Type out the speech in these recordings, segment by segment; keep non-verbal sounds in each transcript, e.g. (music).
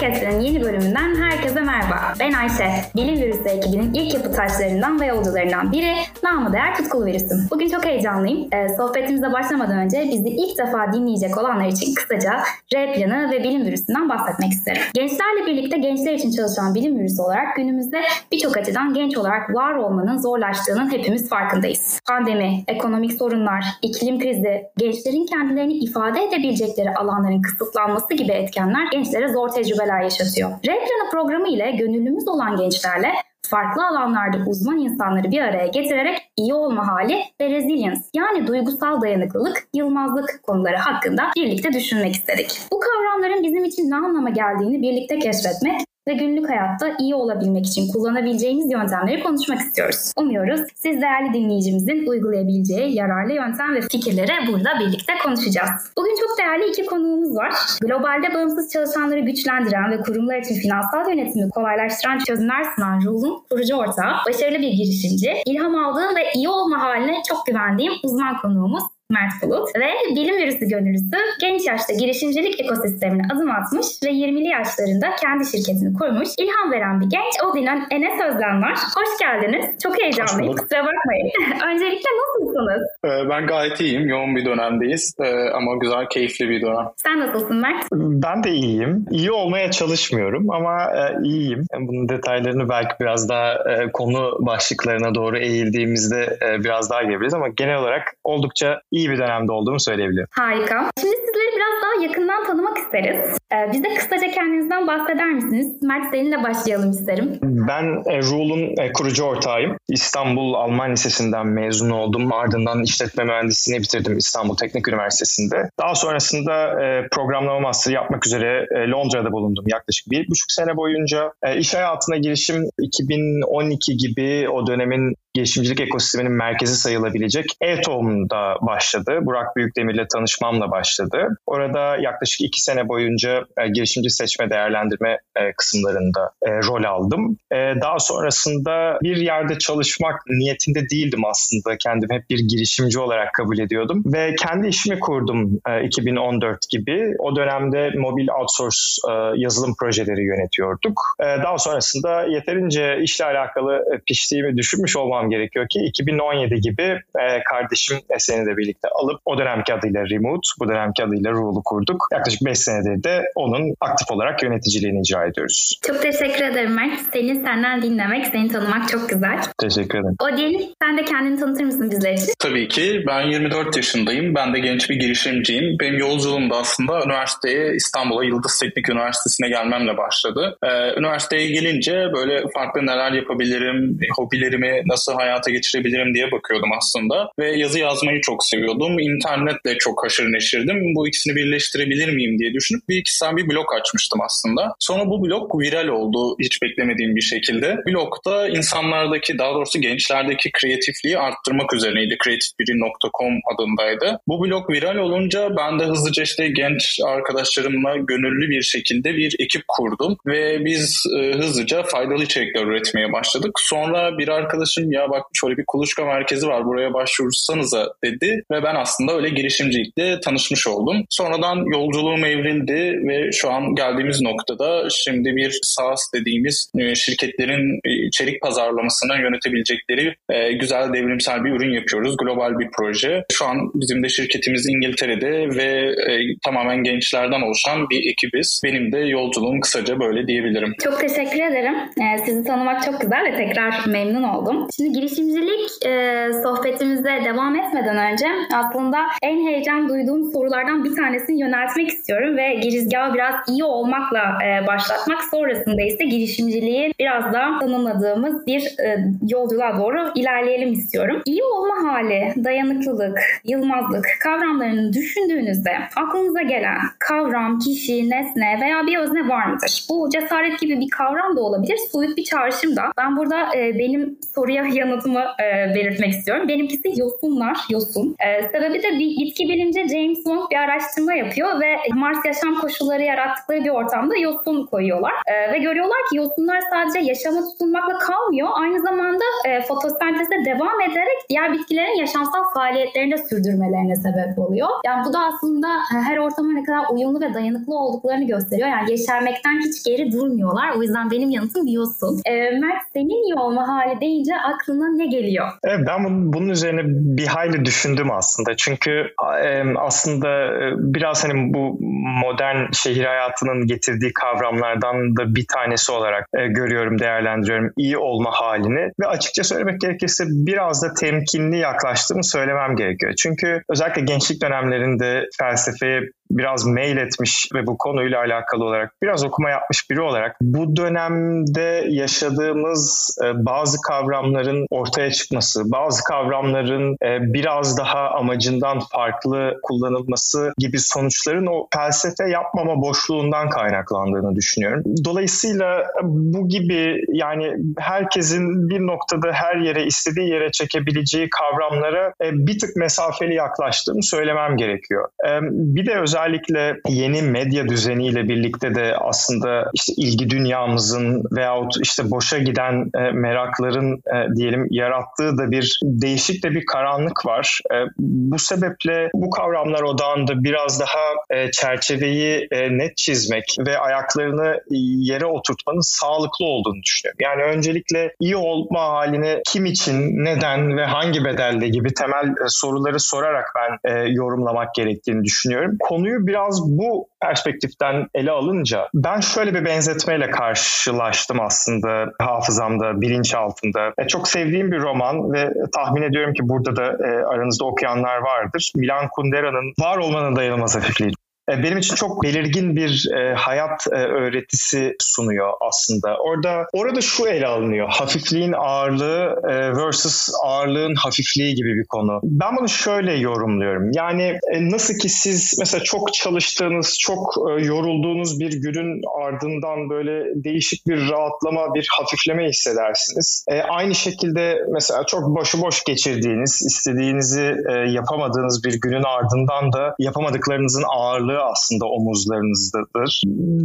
Podcast'ın yeni bölümünden herkese merhaba. Ben Ayşe. Bilim Virüsü ekibinin ilk yapı taşlarından ve yolcularından biri namı değer tutkulu virüsüm. Bugün çok heyecanlıyım. Ee, sohbetimize başlamadan önce bizi ilk defa dinleyecek olanlar için kısaca R planı ve bilim virüsünden bahsetmek isterim. Gençlerle birlikte gençler için çalışan bilim virüsü olarak günümüzde birçok açıdan genç olarak var olmanın zorlaştığının hepimiz farkındayız. Pandemi, ekonomik sorunlar, iklim krizi, gençlerin kendilerini ifade edebilecekleri alanların kısıtlanması gibi etkenler gençlere zor tecrübeler yaşatıyor. R planı programı ile gönüllümüz olan gençlerle farklı alanlarda uzman insanları bir araya getirerek iyi olma hali ve resilience yani duygusal dayanıklılık, yılmazlık konuları hakkında birlikte düşünmek istedik. Bu kavramların bizim için ne anlama geldiğini birlikte keşfetmek ve günlük hayatta iyi olabilmek için kullanabileceğimiz yöntemleri konuşmak istiyoruz. Umuyoruz siz değerli dinleyicimizin uygulayabileceği yararlı yöntem ve fikirleri burada birlikte konuşacağız. Bugün çok değerli iki konuğumuz var. Globalde bağımsız çalışanları güçlendiren ve kurumlar için finansal yönetimi kolaylaştıran çözümler sunan Rule'un kurucu ortağı, başarılı bir girişimci, ilham aldığım ve iyi olma haline çok güvendiğim uzman konuğumuz Mert Bulut ve bilim virüsü gönüllüsü genç yaşta girişimcilik ekosistemine adım atmış ve 20'li yaşlarında kendi şirketini kurmuş, ilham veren bir genç Odin'in Enes Özden var. Hoş geldiniz. Çok heyecanlıyım. Kusura bakmayın. (laughs) Öncelikle nasılsınız? Ee, ben gayet iyiyim. Yoğun bir dönemdeyiz ee, ama güzel, keyifli bir dönem. Sen nasılsın Mert? Ben de iyiyim. İyi olmaya çalışmıyorum ama e, iyiyim. Bunun detaylarını belki biraz daha e, konu başlıklarına doğru eğildiğimizde e, biraz daha görebiliriz ama genel olarak oldukça iyi iyi bir dönemde olduğumu söyleyebilirim. Harika. Şimdi sizleri biraz daha yakından tanımak isteriz. Ee, bize kısaca kendinizden bahseder misiniz? Mert seninle başlayalım isterim. Ben e, Rule'un e, kurucu ortağıyım. İstanbul Alman Lisesi'nden mezun oldum. Ardından işletme mühendisliğini bitirdim İstanbul Teknik Üniversitesi'nde. Daha sonrasında e, programlama master yapmak üzere e, Londra'da bulundum yaklaşık bir buçuk sene boyunca. E, iş hayatına girişim 2012 gibi o dönemin girişimcilik ekosisteminin merkezi sayılabilecek e-tohum'da başladı. Burak Büyükdemir'le tanışmamla başladı. Orada yaklaşık iki sene boyunca e, girişimci seçme değerlendirme e, kısımlarında e, rol aldım. E, daha sonrasında bir yerde çalışmak niyetinde değildim aslında. Kendimi hep bir girişimci olarak kabul ediyordum. Ve kendi işimi kurdum e, 2014 gibi. O dönemde mobil outsource e, yazılım projeleri yönetiyorduk. E, daha sonrasında yeterince işle alakalı e, piştiğimi düşünmüş olmam unutmamam gerekiyor ki 2017 gibi e, kardeşim Esen'i de birlikte alıp o dönemki adıyla Remote, bu dönemki adıyla Rule'u kurduk. Yaklaşık 5 senedir de onun aktif olarak yöneticiliğini icra ediyoruz. Çok teşekkür ederim Mert. Seni senden dinlemek, seni tanımak çok güzel. Teşekkür ederim. Odin, sen de kendini tanıtır mısın bizler için? Tabii ki. Ben 24 yaşındayım. Ben de genç bir girişimciyim. Benim yolculuğum da aslında üniversiteye İstanbul'a Yıldız Teknik Üniversitesi'ne gelmemle başladı. Ee, üniversiteye gelince böyle farklı neler yapabilirim, hobilerimi nasıl nasıl hayata geçirebilirim diye bakıyordum aslında. Ve yazı yazmayı çok seviyordum. İnternetle çok haşır neşirdim. Bu ikisini birleştirebilir miyim diye düşünüp bir iki bir blog açmıştım aslında. Sonra bu blog viral oldu hiç beklemediğim bir şekilde. Blogda insanlardaki daha doğrusu gençlerdeki kreatifliği arttırmak üzerineydi. creativebiri.com adındaydı. Bu blog viral olunca ben de hızlıca işte genç arkadaşlarımla gönüllü bir şekilde bir ekip kurdum ve biz e, hızlıca faydalı içerikler üretmeye başladık. Sonra bir arkadaşım ya ya bak şöyle bir kuluçka merkezi var buraya başvursanıza dedi ve ben aslında öyle girişimcilikle tanışmış oldum. Sonradan yolculuğum evrildi ve şu an geldiğimiz noktada şimdi bir SaaS dediğimiz e, şirketlerin e, içerik pazarlamasını yönetebilecekleri e, güzel devrimsel bir ürün yapıyoruz. Global bir proje. Şu an bizim de şirketimiz İngiltere'de ve tamamen gençlerden oluşan bir ekibiz. Benim de yolculuğum kısaca böyle diyebilirim. Çok teşekkür ederim. Sizi tanımak çok güzel ve tekrar memnun oldum. Şimdi girişimcilik e, sohbetimize devam etmeden önce aslında en heyecan duyduğum sorulardan bir tanesini yöneltmek istiyorum ve girizgahı biraz iyi olmakla e, başlatmak sonrasında ise girişimciliği biraz daha tanımladığımız bir e, yolculuğa doğru ilerleyelim istiyorum. İyi olma hali, dayanıklılık, yılmazlık kavramlarını düşündüğünüzde aklınıza gelen kavram, kişi, nesne veya bir özne var mıdır? Bu cesaret gibi bir kavram da olabilir, soyut bir çağrışım da. Ben burada e, benim soruya yanıtımı e, belirtmek istiyorum. Benimkisi yosunlar, yosun. E, sebebi de bir bitki bilimci James Wong bir araştırma yapıyor ve Mars yaşam koşulları yarattıkları bir ortamda yosun koyuyorlar. E, ve görüyorlar ki yosunlar sadece yaşama tutunmakla kalmıyor. Aynı zamanda e, fotosenteze devam ederek diğer bitkilerin yaşamsal faaliyetlerini de sürdürmelerine sebep oluyor. Yani bu da aslında her ortama ne kadar uyumlu ve dayanıklı olduklarını gösteriyor. Yani yeşermekten hiç geri durmuyorlar. O yüzden benim yanıtım yosun. E, Mert senin iyi olma hali deyince aklına ne geliyor? Evet, ben bunun üzerine bir hayli düşündüm aslında. Çünkü aslında e, biraz hani bu modern şehir hayatının getirdiği kavramlardan da bir tanesi olarak e, görüyorum, değerlendiriyorum iyi olma halini ve açıkça söylemek gerekirse biraz da temkinli yaklaştığımı söylemem gerekiyor. Çünkü özellikle gençlik dönemlerinde felsefeye biraz mail etmiş ve bu konuyla alakalı olarak biraz okuma yapmış biri olarak bu dönemde yaşadığımız e, bazı kavramların ortaya çıkması, bazı kavramların e, biraz daha amacından farklı kullanılması gibi sonuçların o felsefe yapmama boşluğundan kaynaklandığını düşünüyorum. Dolayısıyla bu gibi yani herkesin bir noktada her yere istediği yere çekebileceği kavramlara e, bir tık mesafeli yaklaştığımı söylemem gerekiyor. Bir de özel özellikle yeni medya düzeniyle birlikte de aslında işte ilgi dünyamızın veyahut işte boşa giden e, merakların e, diyelim yarattığı da bir değişik de bir karanlık var. E, bu sebeple bu kavramlar odağında biraz daha çerçeveyi net çizmek ve ayaklarını yere oturtmanın sağlıklı olduğunu düşünüyorum. Yani öncelikle iyi olma halini kim için, neden ve hangi bedelde gibi temel soruları sorarak ben yorumlamak gerektiğini düşünüyorum. Konuyu konuyu biraz bu perspektiften ele alınca ben şöyle bir benzetmeyle karşılaştım aslında hafızamda, bilinç altında. E, çok sevdiğim bir roman ve tahmin ediyorum ki burada da e, aranızda okuyanlar vardır. Milan Kundera'nın Var Olmanın Dayanılmaz Hafifliği. E, benim için çok belirgin bir e, hayat e, öğretisi sunuyor aslında. Orada orada şu ele alınıyor. Hafifliğin ağırlığı e, versus ağırlığın hafifliği gibi bir konu. Ben bunu şöyle yorumluyorum. Yani e, nasıl ki siz mesela çok çalıştığınız, çok e, yorulduğunuz bir günün ardından böyle değişik bir rahatlama, bir hafifleme hissedersiniz. E, aynı şekilde mesela çok başıboş geçirdiğiniz, istediğinizi e, yapamadığınız bir günün ardından da yapamadıklarınızın ağırlığı aslında omuzlarınızdadır.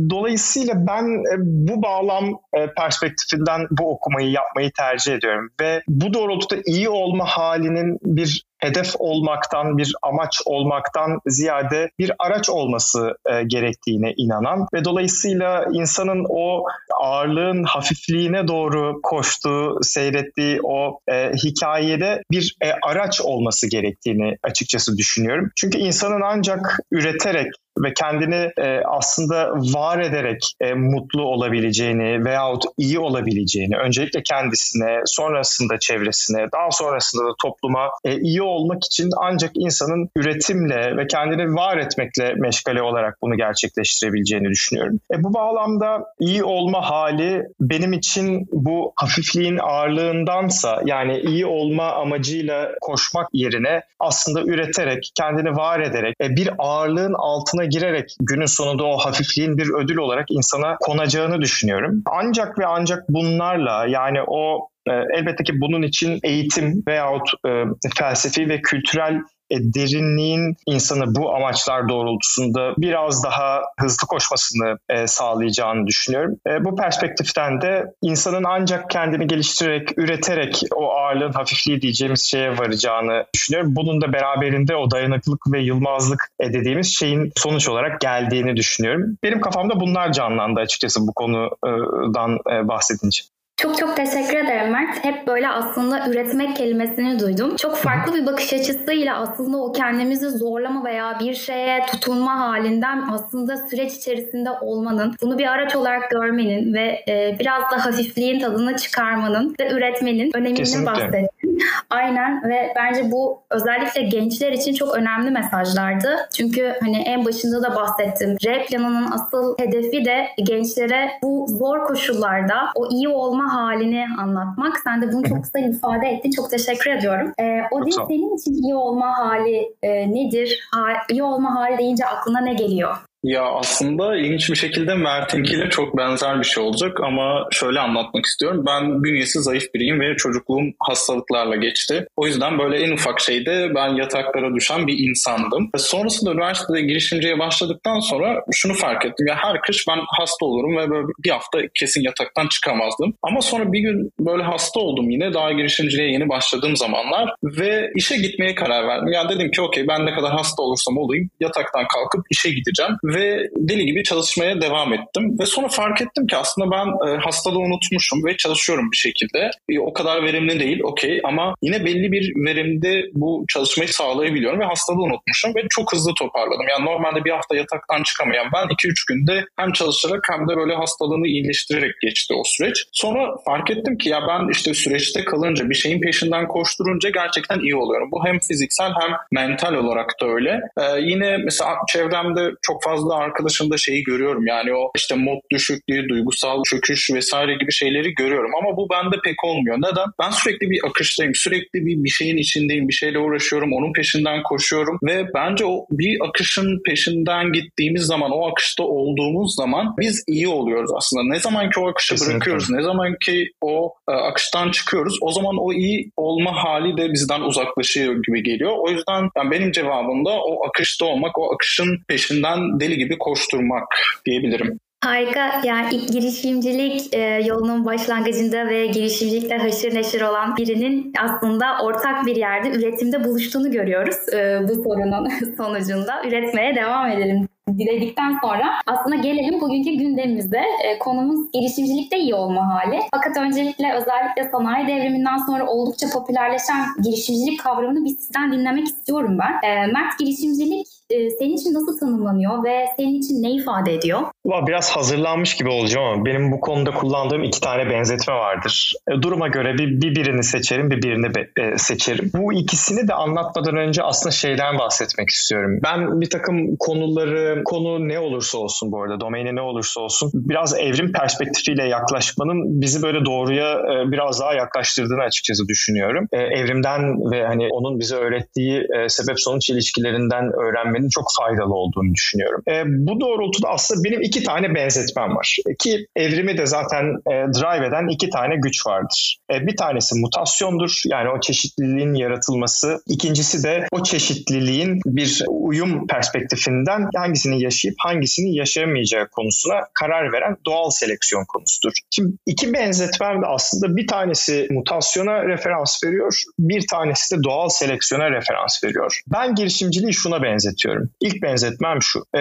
Dolayısıyla ben e, bu bağlam e, perspektifinden bu okumayı yapmayı tercih ediyorum ve bu doğrultuda iyi olma halinin bir hedef olmaktan, bir amaç olmaktan ziyade bir araç olması e, gerektiğine inanan ve dolayısıyla insanın o ağırlığın hafifliğine doğru koştuğu, seyrettiği o e, hikayede bir e, araç olması gerektiğini açıkçası düşünüyorum. Çünkü insanın ancak üreterek ve kendini e, aslında var ederek e, mutlu olabileceğini veyahut iyi olabileceğini öncelikle kendisine sonrasında çevresine daha sonrasında da topluma e, iyi olmak için ancak insanın üretimle ve kendini var etmekle meşgale olarak bunu gerçekleştirebileceğini düşünüyorum. E, bu bağlamda iyi olma hali benim için bu hafifliğin ağırlığındansa yani iyi olma amacıyla koşmak yerine aslında üreterek kendini var ederek e, bir ağırlığın altına girerek günün sonunda o hafifliğin bir ödül olarak insana konacağını düşünüyorum. Ancak ve ancak bunlarla yani o e, elbette ki bunun için eğitim veyahut e, felsefi ve kültürel e, derinliğin insanı bu amaçlar doğrultusunda biraz daha hızlı koşmasını e, sağlayacağını düşünüyorum. E, bu perspektiften de insanın ancak kendini geliştirerek, üreterek o ağırlığın hafifliği diyeceğimiz şeye varacağını düşünüyorum. Bunun da beraberinde o dayanıklılık ve yılmazlık e, dediğimiz şeyin sonuç olarak geldiğini düşünüyorum. Benim kafamda bunlar canlandı açıkçası bu konudan e, bahsedince. Çok çok teşekkür ederim Mert. Hep böyle aslında üretmek kelimesini duydum. Çok farklı bir bakış açısıyla aslında o kendimizi zorlama veya bir şeye tutunma halinden aslında süreç içerisinde olmanın, bunu bir araç olarak görmenin ve e, biraz da hafifliğin tadını çıkarmanın ve üretmenin öneminden bahsettin. (laughs) Aynen ve bence bu özellikle gençler için çok önemli mesajlardı. Çünkü hani en başında da bahsettim. R planının asıl hedefi de gençlere bu zor koşullarda o iyi olma halini anlatmak. Sen de bunu çok kısa ifade ettin. Çok teşekkür ediyorum. Ee, o değil senin için iyi olma hali e, nedir? Ha, iyi olma hali deyince aklına ne geliyor? Ya aslında ilginç bir şekilde Mert'inkiyle çok benzer bir şey olacak ama şöyle anlatmak istiyorum. Ben bünyesi zayıf biriyim ve çocukluğum hastalıklarla geçti. O yüzden böyle en ufak şeyde ben yataklara düşen bir insandım. Sonrasında üniversitede girişimciye başladıktan sonra şunu fark ettim. Ya her kış ben hasta olurum ve böyle bir hafta kesin yataktan çıkamazdım. Ama sonra bir gün böyle hasta oldum yine daha girişimciliğe yeni başladığım zamanlar ve işe gitmeye karar verdim. Yani dedim ki okey ben ne kadar hasta olursam olayım yataktan kalkıp işe gideceğim ve deli gibi çalışmaya devam ettim. Ve sonra fark ettim ki aslında ben e, hastalığı unutmuşum ve çalışıyorum bir şekilde. E, o kadar verimli değil okey ama yine belli bir verimde bu çalışmayı sağlayabiliyorum ve hastalığı unutmuşum ve çok hızlı toparladım. Yani normalde bir hafta yataktan çıkamayan ben 2-3 günde hem çalışarak hem de böyle hastalığını iyileştirerek geçti o süreç. Sonra fark ettim ki ya ben işte süreçte kalınca bir şeyin peşinden koşturunca gerçekten iyi oluyorum. Bu hem fiziksel hem mental olarak da öyle. Ee, yine mesela çevremde çok fazla arkadaşımda şeyi görüyorum. Yani o işte mod düşüklüğü, duygusal çöküş vesaire gibi şeyleri görüyorum. Ama bu bende pek olmuyor. Neden? Ben sürekli bir akıştayım. Sürekli bir, bir şeyin içindeyim. Bir şeyle uğraşıyorum. Onun peşinden koşuyorum. Ve bence o bir akışın peşinden gittiğimiz zaman, o akışta olduğumuz zaman biz iyi oluyoruz aslında. Ne zaman ki o akışı Kesinlikle. bırakıyoruz, ne zaman ki o e, akıştan çıkıyoruz, o zaman o iyi olma hali de bizden uzaklaşıyor gibi geliyor. O yüzden yani benim cevabım da o akışta olmak, o akışın peşinden deli gibi koşturmak diyebilirim. Harika. Yani girişimcilik e, yolunun başlangıcında ve girişimcilikte haşır neşir olan birinin aslında ortak bir yerde üretimde buluştuğunu görüyoruz e, bu sorunun (laughs) sonucunda. Üretmeye devam edelim diledikten sonra aslında gelelim bugünkü gündemimizde e, konumuz girişimcilikte iyi olma hali. Fakat öncelikle özellikle sanayi devriminden sonra oldukça popülerleşen girişimcilik kavramını biz sizden dinlemek istiyorum ben. E, Mert girişimcilik e, senin için nasıl tanımlanıyor ve senin için ne ifade ediyor? Biraz hazırlanmış gibi olacağım ama benim bu konuda kullandığım iki tane benzetme vardır. E, duruma göre bir, bir birini seçerim, bir birini be, e, seçerim. Bu ikisini de anlatmadan önce aslında şeyden bahsetmek istiyorum. Ben bir takım konuları, konu ne olursa olsun bu arada, domaini ne olursa olsun biraz evrim perspektifiyle yaklaşmanın bizi böyle doğruya e, biraz daha yaklaştırdığını açıkçası düşünüyorum. E, evrimden ve hani onun bize öğrettiği e, sebep sonuç ilişkilerinden öğrenmek öğrenmenin çok faydalı olduğunu düşünüyorum. E, bu doğrultuda aslında benim iki tane benzetmem var. Ki evrimi de zaten e, drive eden iki tane güç vardır. E, bir tanesi mutasyondur yani o çeşitliliğin yaratılması. İkincisi de o çeşitliliğin bir uyum perspektifinden hangisini yaşayıp hangisini yaşayamayacağı konusuna karar veren doğal seleksiyon konusudur. Şimdi iki benzetmem de aslında bir tanesi mutasyona referans veriyor, bir tanesi de doğal seleksiyona referans veriyor. Ben girişimciliği şuna benzetiyorum benzetiyorum. İlk benzetmem şu. E,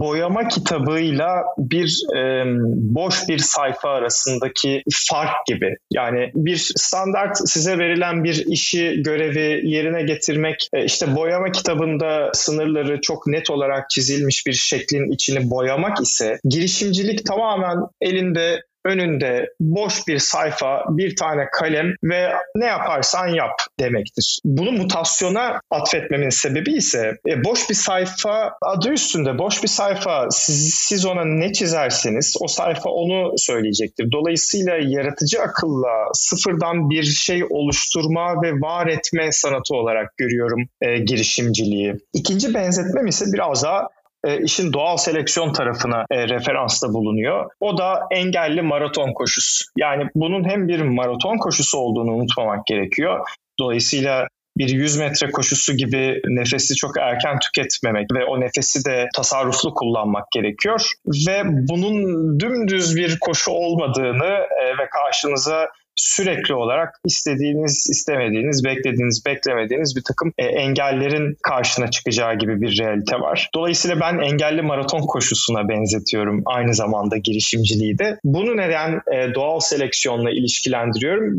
boyama kitabıyla bir e, boş bir sayfa arasındaki fark gibi. Yani bir standart size verilen bir işi, görevi yerine getirmek e, işte boyama kitabında sınırları çok net olarak çizilmiş bir şeklin içini boyamak ise girişimcilik tamamen elinde önünde boş bir sayfa, bir tane kalem ve ne yaparsan yap demektir. Bunu mutasyona atfetmemin sebebi ise e, boş bir sayfa adı üstünde boş bir sayfa siz, siz ona ne çizerseniz o sayfa onu söyleyecektir. Dolayısıyla yaratıcı akılla sıfırdan bir şey oluşturma ve var etme sanatı olarak görüyorum e, girişimciliği. İkinci benzetmem ise biraz daha e, işin doğal seleksiyon tarafına e, referansta bulunuyor. O da engelli maraton koşusu. Yani bunun hem bir maraton koşusu olduğunu unutmamak gerekiyor. Dolayısıyla bir 100 metre koşusu gibi nefesi çok erken tüketmemek ve o nefesi de tasarruflu kullanmak gerekiyor. Ve bunun dümdüz bir koşu olmadığını e, ve karşınıza sürekli olarak istediğiniz, istemediğiniz, beklediğiniz, beklemediğiniz bir takım e, engellerin karşına çıkacağı gibi bir realite var. Dolayısıyla ben engelli maraton koşusuna benzetiyorum aynı zamanda girişimciliği de. Bunu neden e, doğal seleksiyonla ilişkilendiriyorum?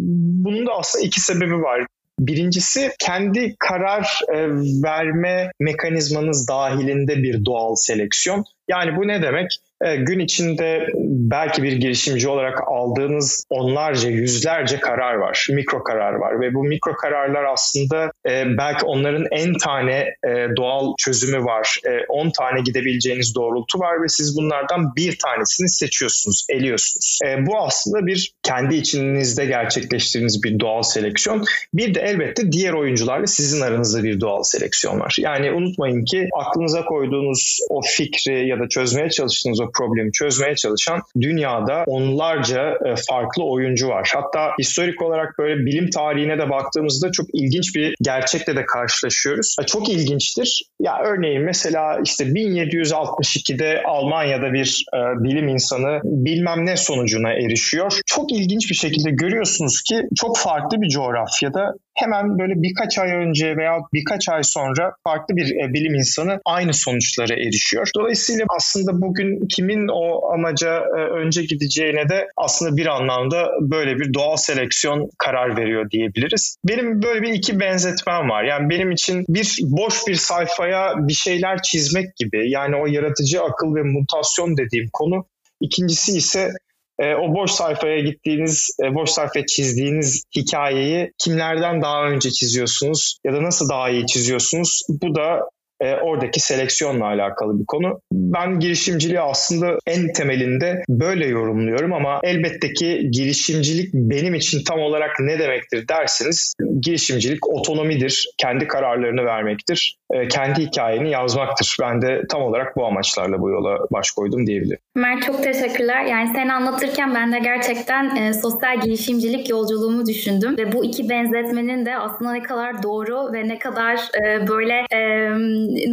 Bunun da aslında iki sebebi var. Birincisi kendi karar e, verme mekanizmanız dahilinde bir doğal seleksiyon. Yani bu ne demek? E, gün içinde belki bir girişimci olarak aldığınız onlarca, yüzlerce karar var, mikro karar var ve bu mikro kararlar aslında e, belki onların en tane e, doğal çözümü var, 10 tane gidebileceğiniz doğrultu var ve siz bunlardan bir tanesini seçiyorsunuz, eliyorsunuz. Bu aslında bir kendi içinizde gerçekleştirdiğiniz bir doğal seleksiyon. Bir de elbette diğer oyuncularla sizin aranızda bir doğal seleksiyon var. Yani unutmayın ki aklınıza koyduğunuz o fikri ya da çözmeye çalıştığınız o problemi çözmeye çalışan dünyada onlarca e, farklı oyuncu var. Hatta historik olarak böyle bilim tarihine de baktığımızda çok ilginç bir gerçekle de karşılaşıyoruz. Çok ilginçtir. Ya örneğin mesela işte 1762'de Almanya'da bir e, bilim insanı bilmem ne sonucuna erişiyor. Çok ilginç bir şekilde görüyorsunuz ki çok farklı bir coğrafyada hemen böyle birkaç ay önce veya birkaç ay sonra farklı bir e, bilim insanı aynı sonuçlara erişiyor. Dolayısıyla aslında bugün kimin o amaca e, önce gideceğine de aslında bir anlamda böyle bir doğal seleksiyon karar veriyor diyebiliriz. Benim böyle bir iki benzetmem var. Yani benim için bir boş bir sayfaya bir şeyler çizmek gibi yani o yaratıcı akıl ve mutasyon dediğim konu İkincisi ise e, o boş sayfaya gittiğiniz, e, boş sayfaya çizdiğiniz hikayeyi kimlerden daha önce çiziyorsunuz ya da nasıl daha iyi çiziyorsunuz? Bu da e, oradaki seleksiyonla alakalı bir konu. Ben girişimciliği aslında en temelinde böyle yorumluyorum ama elbette ki girişimcilik benim için tam olarak ne demektir derseniz girişimcilik otonomidir, kendi kararlarını vermektir, e, kendi hikayeni yazmaktır. Ben de tam olarak bu amaçlarla bu yola baş koydum diyebilirim. Mert çok teşekkürler. Yani sen anlatırken ben de gerçekten e, sosyal girişimcilik yolculuğumu düşündüm ve bu iki benzetmenin de aslında ne kadar doğru ve ne kadar e, böyle e,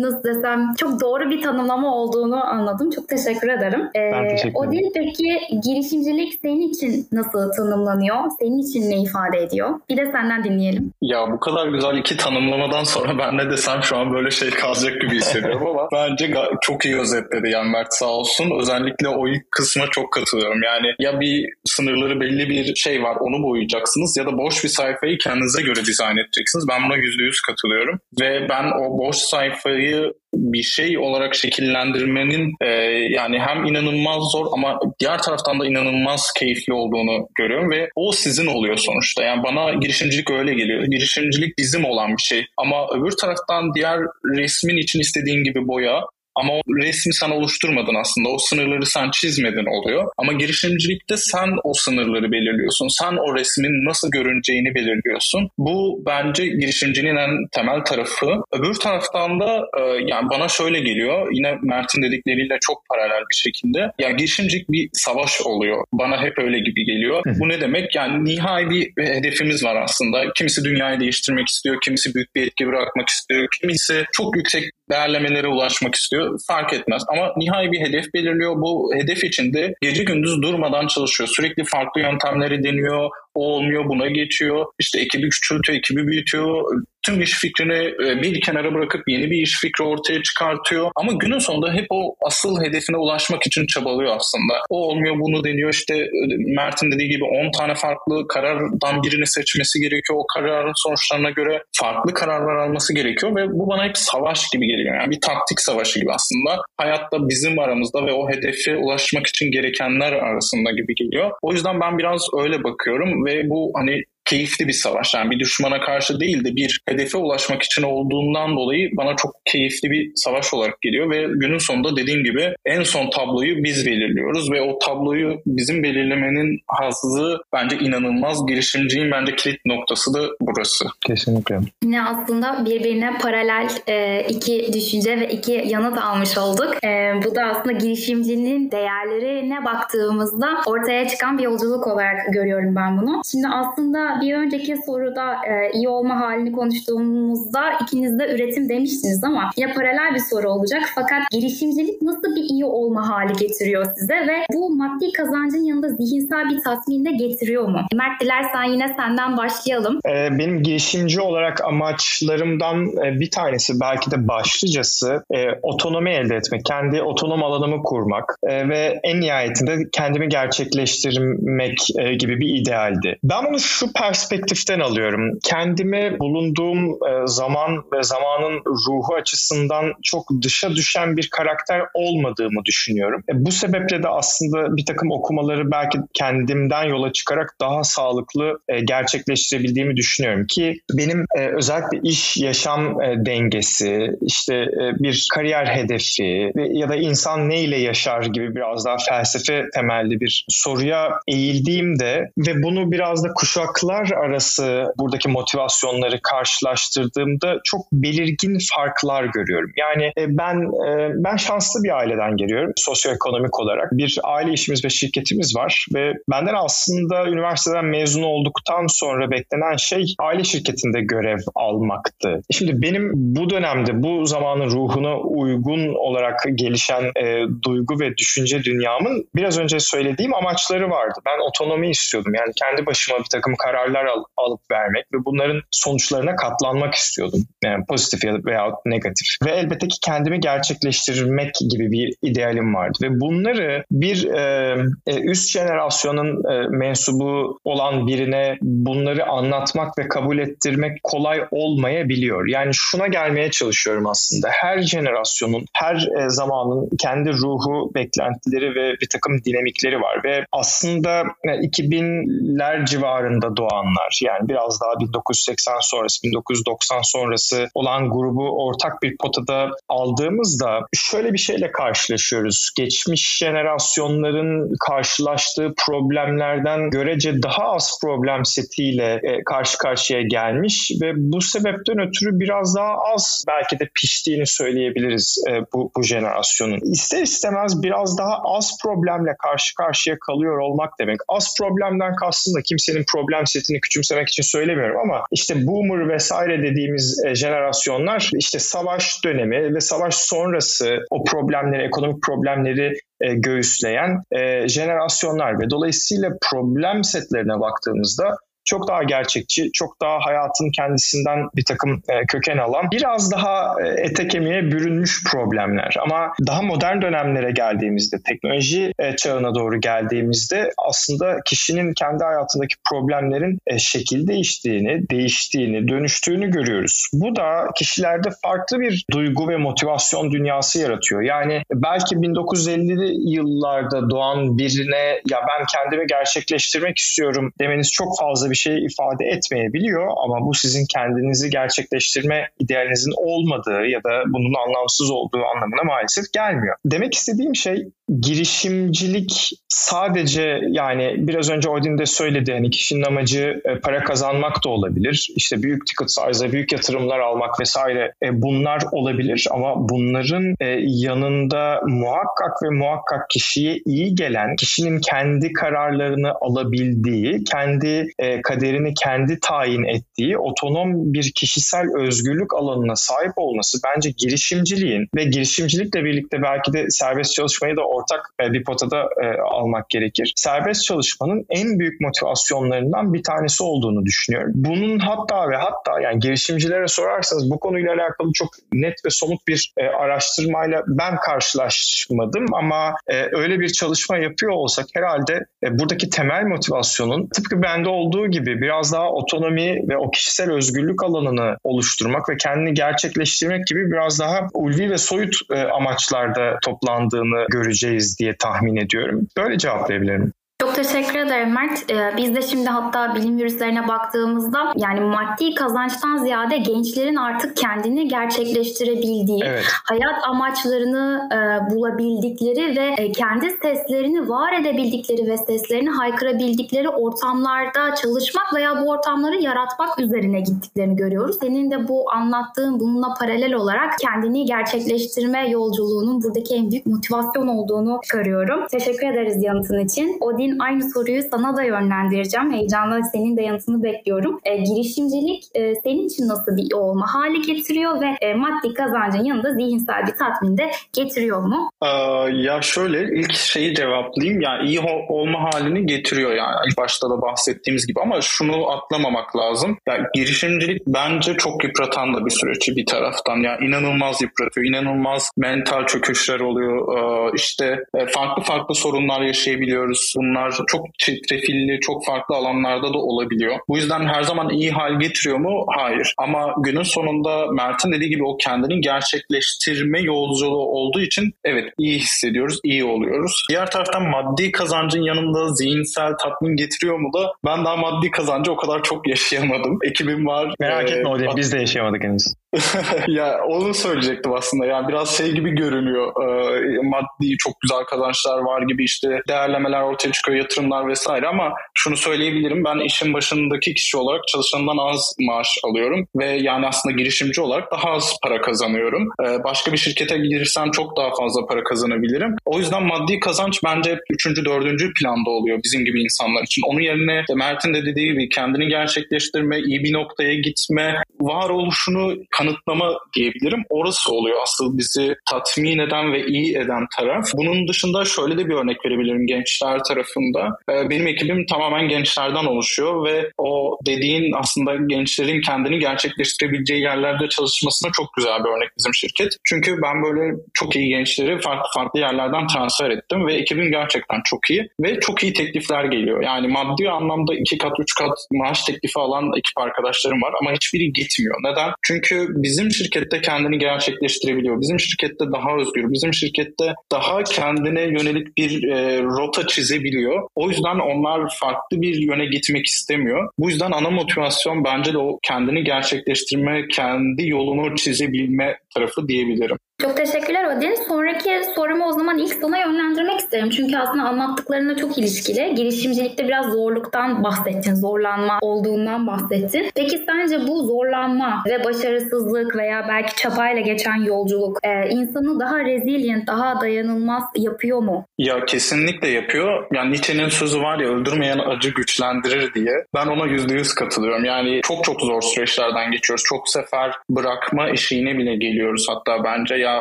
nasıl desem çok doğru bir tanımlama olduğunu anladım. Çok teşekkür ederim. E, ben teşekkür ederim. O değil peki girişimcilik senin için nasıl tanımlanıyor? Senin için ne ifade ediyor? Bir de senden dinleyelim. Ya bu kadar güzel iki tanımlamadan sonra ben ne desem şu an böyle şey kalacak gibi hissediyorum ama bence çok iyi özetledi yani Mert sağ olsun. Özellikle o ilk kısma çok katılıyorum. Yani ya bir sınırları belli bir şey var onu boyayacaksınız ya da boş bir sayfayı kendinize göre dizayn edeceksiniz. Ben buna yüzde yüz katılıyorum. Ve ben o boş sayfayı bir şey olarak şekillendirmenin e, yani hem inanılmaz zor ama diğer taraftan da inanılmaz keyifli olduğunu görüyorum ve o sizin oluyor sonuçta. Yani bana girişimcilik öyle geliyor. Girişimcilik bizim olan bir şey ama öbür taraftan diğer resmin için istediğin gibi boya ama o resmi sen oluşturmadın aslında. O sınırları sen çizmedin oluyor. Ama girişimcilikte sen o sınırları belirliyorsun. Sen o resmin nasıl görüneceğini belirliyorsun. Bu bence girişimcinin en temel tarafı. Öbür taraftan da e, yani bana şöyle geliyor. Yine Mert'in dedikleriyle çok paralel bir şekilde. Yani girişimcilik bir savaş oluyor. Bana hep öyle gibi geliyor. Bu ne demek? Yani nihai bir hedefimiz var aslında. Kimisi dünyayı değiştirmek istiyor. Kimisi büyük bir etki bırakmak istiyor. Kimisi çok yüksek değerlemelere ulaşmak istiyor fark etmez. Ama nihai bir hedef belirliyor. Bu hedef için de gece gündüz durmadan çalışıyor. Sürekli farklı yöntemleri deniyor. Olmuyor buna geçiyor. İşte ekibi küçültüyor, ekibi büyütüyor tüm iş fikrini e, bir kenara bırakıp yeni bir iş fikri ortaya çıkartıyor. Ama günün sonunda hep o asıl hedefine ulaşmak için çabalıyor aslında. O olmuyor bunu deniyor işte e, Mert'in dediği gibi 10 tane farklı karardan birini seçmesi gerekiyor. O kararın sonuçlarına göre farklı kararlar alması gerekiyor ve bu bana hep savaş gibi geliyor. Yani bir taktik savaşı gibi aslında. Hayatta bizim aramızda ve o hedefe ulaşmak için gerekenler arasında gibi geliyor. O yüzden ben biraz öyle bakıyorum ve bu hani keyifli bir savaş. Yani bir düşmana karşı değil de bir hedefe ulaşmak için olduğundan dolayı bana çok keyifli bir savaş olarak geliyor ve günün sonunda dediğim gibi en son tabloyu biz belirliyoruz ve o tabloyu bizim belirlemenin hazzı bence inanılmaz. Girişimcinin bence kilit noktası da burası. Kesinlikle. Yine aslında birbirine paralel e, iki düşünce ve iki yanıt almış olduk. E, bu da aslında girişimcinin değerlerine baktığımızda ortaya çıkan bir yolculuk olarak görüyorum ben bunu. Şimdi aslında bir önceki soruda e, iyi olma halini konuştuğumuzda ikiniz de üretim demiştiniz ama yine paralel bir soru olacak. Fakat girişimcilik nasıl bir iyi olma hali getiriyor size ve bu maddi kazancın yanında zihinsel bir tatmin de getiriyor mu? Mert dilersen yine senden başlayalım. Ee, benim girişimci olarak amaçlarımdan e, bir tanesi belki de başlıcası e, otonomi elde etmek, kendi otonom alanımı kurmak e, ve en nihayetinde kendimi gerçekleştirmek e, gibi bir idealdi. Ben bunu şu perspektiften alıyorum. Kendime bulunduğum e, zaman ve zamanın ruhu açısından çok dışa düşen bir karakter olmadığımı düşünüyorum. E, bu sebeple de aslında bir takım okumaları belki kendimden yola çıkarak daha sağlıklı e, gerçekleştirebildiğimi düşünüyorum ki benim özellikle iş yaşam dengesi, işte bir kariyer hedefi ya da insan ne ile yaşar gibi biraz daha felsefe temelli bir soruya eğildiğimde ve bunu biraz da kuşaklar arası buradaki motivasyonları karşılaştırdığımda çok belirgin farklar görüyorum. Yani e, ben e, ben şanslı bir aileden geliyorum sosyoekonomik olarak. Bir aile işimiz ve şirketimiz var ve benden aslında üniversiteden mezun olduktan sonra beklenen şey aile şirketinde görev almaktı. Şimdi benim bu dönemde bu zamanın ruhuna uygun olarak gelişen e, duygu ve düşünce dünyamın biraz önce söylediğim amaçları vardı. Ben otonomi istiyordum. Yani kendi başıma bir takım kararlar al, alıp vermek ve bunların sonuçlarına katlanmak istiyordum. Yani pozitif ya veya negatif. Ve elbette ki kendimi gerçekleştirmek gibi bir idealim vardı. Ve bunları bir e, e, üst jenerasyonun e, mensubu olan birine bunları anlatmak ve kabul ettirmek kolay olmayabiliyor. Yani şuna gelmeye çalışıyorum aslında. Her jenerasyonun, her e, zamanın kendi ruhu, beklentileri ve bir takım dinamikleri var ve aslında 2000'ler civarında doğanlar yani biraz daha 1980 sonrası 1990 sonrası olan grubu ortak bir potada aldığımızda şöyle bir şeyle karşılaşıyoruz. Geçmiş jenerasyonların karşılaştığı problemlerden görece daha az problem setiyle e, karşı karşıya gelmiş ve bu sebepten ötürü biraz daha az belki de piştiğini söyleyebiliriz e, bu, bu jenerasyonun. İster istemez biraz daha az problemle karşı karşıya kalıyor olmak demek. Az problemden kastım da kimsenin problem setini küçümsemek için söylemiyorum ama işte boomer vesaire dediğimiz e, jenerasyonlar işte savaş dönemi ve savaş sonrası o problemleri, ekonomik problemleri e, göğüsleyen e, jenerasyonlar ve dolayısıyla problem setlerine baktığımızda çok daha gerçekçi, çok daha hayatın kendisinden bir takım e, köken alan, biraz daha e, ete kemiğe bürünmüş problemler. Ama daha modern dönemlere geldiğimizde, teknoloji e, çağına doğru geldiğimizde aslında kişinin kendi hayatındaki problemlerin şekil değiştiğini, değiştiğini, dönüştüğünü görüyoruz. Bu da kişilerde farklı bir duygu ve motivasyon dünyası yaratıyor. Yani belki 1950'li yıllarda doğan birine ya ben kendimi gerçekleştirmek istiyorum demeniz çok fazla bir şey ifade etmeyebiliyor ama bu sizin kendinizi gerçekleştirme idealinizin olmadığı ya da bunun anlamsız olduğu anlamına maalesef gelmiyor. Demek istediğim şey girişimcilik sadece yani biraz önce Odin de söyledi hani kişinin amacı e, para kazanmak da olabilir. İşte büyük ticket size'a büyük yatırımlar almak vesaire e, bunlar olabilir ama bunların e, yanında muhakkak ve muhakkak kişiye iyi gelen, kişinin kendi kararlarını alabildiği, kendi kaderini kendi tayin ettiği otonom bir kişisel özgürlük alanına sahip olması bence girişimciliğin ve girişimcilikle birlikte belki de serbest çalışmayı da ortak e, bir potada e, almak gerekir. Serbest çalışmanın en büyük motivasyonlarından bir tanesi olduğunu düşünüyorum. Bunun hatta ve hatta yani girişimcilere sorarsanız bu konuyla alakalı çok net ve somut bir e, araştırmayla ben karşılaşmadım ama öyle bir çalışma yapıyor olsak herhalde buradaki temel motivasyonun tıpkı bende olduğu gibi biraz daha otonomi ve o kişisel özgürlük alanını oluşturmak ve kendini gerçekleştirmek gibi biraz daha ulvi ve soyut amaçlarda toplandığını göreceğiz diye tahmin ediyorum. Böyle cevaplayabilirim. Çok teşekkür ederim Mert. Ee, biz de şimdi hatta bilim virüslerine baktığımızda yani maddi kazançtan ziyade gençlerin artık kendini gerçekleştirebildiği, evet. hayat amaçlarını e, bulabildikleri ve e, kendi seslerini var edebildikleri ve seslerini haykırabildikleri ortamlarda çalışmak veya bu ortamları yaratmak üzerine gittiklerini görüyoruz. Senin de bu anlattığın bununla paralel olarak kendini gerçekleştirme yolculuğunun buradaki en büyük motivasyon olduğunu görüyorum. Teşekkür ederiz yanıtın için. Odin Emin aynı soruyu sana da yönlendireceğim. Heyecanla senin de yanıtını bekliyorum. E, girişimcilik e, senin için nasıl bir olma hali getiriyor ve e, maddi kazancın yanında zihinsel bir tatmin de getiriyor mu? Ee, ya şöyle ilk şeyi cevaplayayım. Yani iyi olma halini getiriyor yani ilk başta da bahsettiğimiz gibi ama şunu atlamamak lazım. Yani girişimcilik bence çok yıpratan da bir süreç bir taraftan. Yani inanılmaz yıpratıyor. inanılmaz mental çöküşler oluyor. Ee, işte e, farklı farklı sorunlar yaşayabiliyoruz. Bunlar bunlar çok çetrefilli, çok farklı alanlarda da olabiliyor. Bu yüzden her zaman iyi hal getiriyor mu? Hayır. Ama günün sonunda Mert'in dediği gibi o kendini gerçekleştirme yolculuğu olduğu için evet iyi hissediyoruz, iyi oluyoruz. Diğer taraftan maddi kazancın yanında zihinsel tatmin getiriyor mu da ben daha maddi kazancı o kadar çok yaşayamadım. Ekibim var. Merak ee, etme o değil. Biz de yaşayamadık henüz. (laughs) ya onu söyleyecektim aslında. Yani biraz şey gibi görünüyor. E, maddi çok güzel kazançlar var gibi işte değerlemeler ortaya çıkıyor, yatırımlar vesaire ama şunu söyleyebilirim. Ben işin başındaki kişi olarak çalışandan az maaş alıyorum ve yani aslında girişimci olarak daha az para kazanıyorum. E, başka bir şirkete girsem çok daha fazla para kazanabilirim. O yüzden maddi kazanç bence 3. 4. planda oluyor bizim gibi insanlar için. Onun yerine Mert'in de dediği gibi kendini gerçekleştirme, iyi bir noktaya gitme, varoluşunu kanıtlama diyebilirim. Orası oluyor aslında bizi tatmin eden ve iyi eden taraf. Bunun dışında şöyle de bir örnek verebilirim gençler tarafında. Ee, benim ekibim tamamen gençlerden oluşuyor ve o dediğin aslında gençlerin kendini gerçekleştirebileceği yerlerde çalışmasına çok güzel bir örnek bizim şirket. Çünkü ben böyle çok iyi gençleri farklı farklı yerlerden transfer ettim ve ekibim gerçekten çok iyi ve çok iyi teklifler geliyor. Yani maddi anlamda iki kat, üç kat maaş teklifi alan ekip arkadaşlarım var ama hiçbiri gitmiyor. Neden? Çünkü bizim şirkette kendini gerçekleştirebiliyor. Bizim şirkette daha özgür. Bizim şirkette daha kendine yönelik bir e, rota çizebiliyor. O yüzden onlar farklı bir yöne gitmek istemiyor. Bu yüzden ana motivasyon bence de o kendini gerçekleştirme, kendi yolunu çizebilme tarafı diyebilirim. Çok teşekkürler Odin. Sonraki sorumu o zaman ilk sana yönlendirmek isterim. Çünkü aslında anlattıklarına çok ilişkili. Girişimcilikte biraz zorluktan bahsettin, zorlanma olduğundan bahsettin. Peki sence bu zorlanma ve başarısızlık veya belki çapayla geçen yolculuk e, insanı daha resilient, daha dayanılmaz yapıyor mu? Ya kesinlikle yapıyor. Yani Nietzsche'nin sözü var ya öldürmeyen acı güçlendirir diye. Ben ona yüzde yüz katılıyorum. Yani çok çok zor süreçlerden geçiyoruz. Çok sefer bırakma eşiğine bile geliyoruz hatta bence. Ya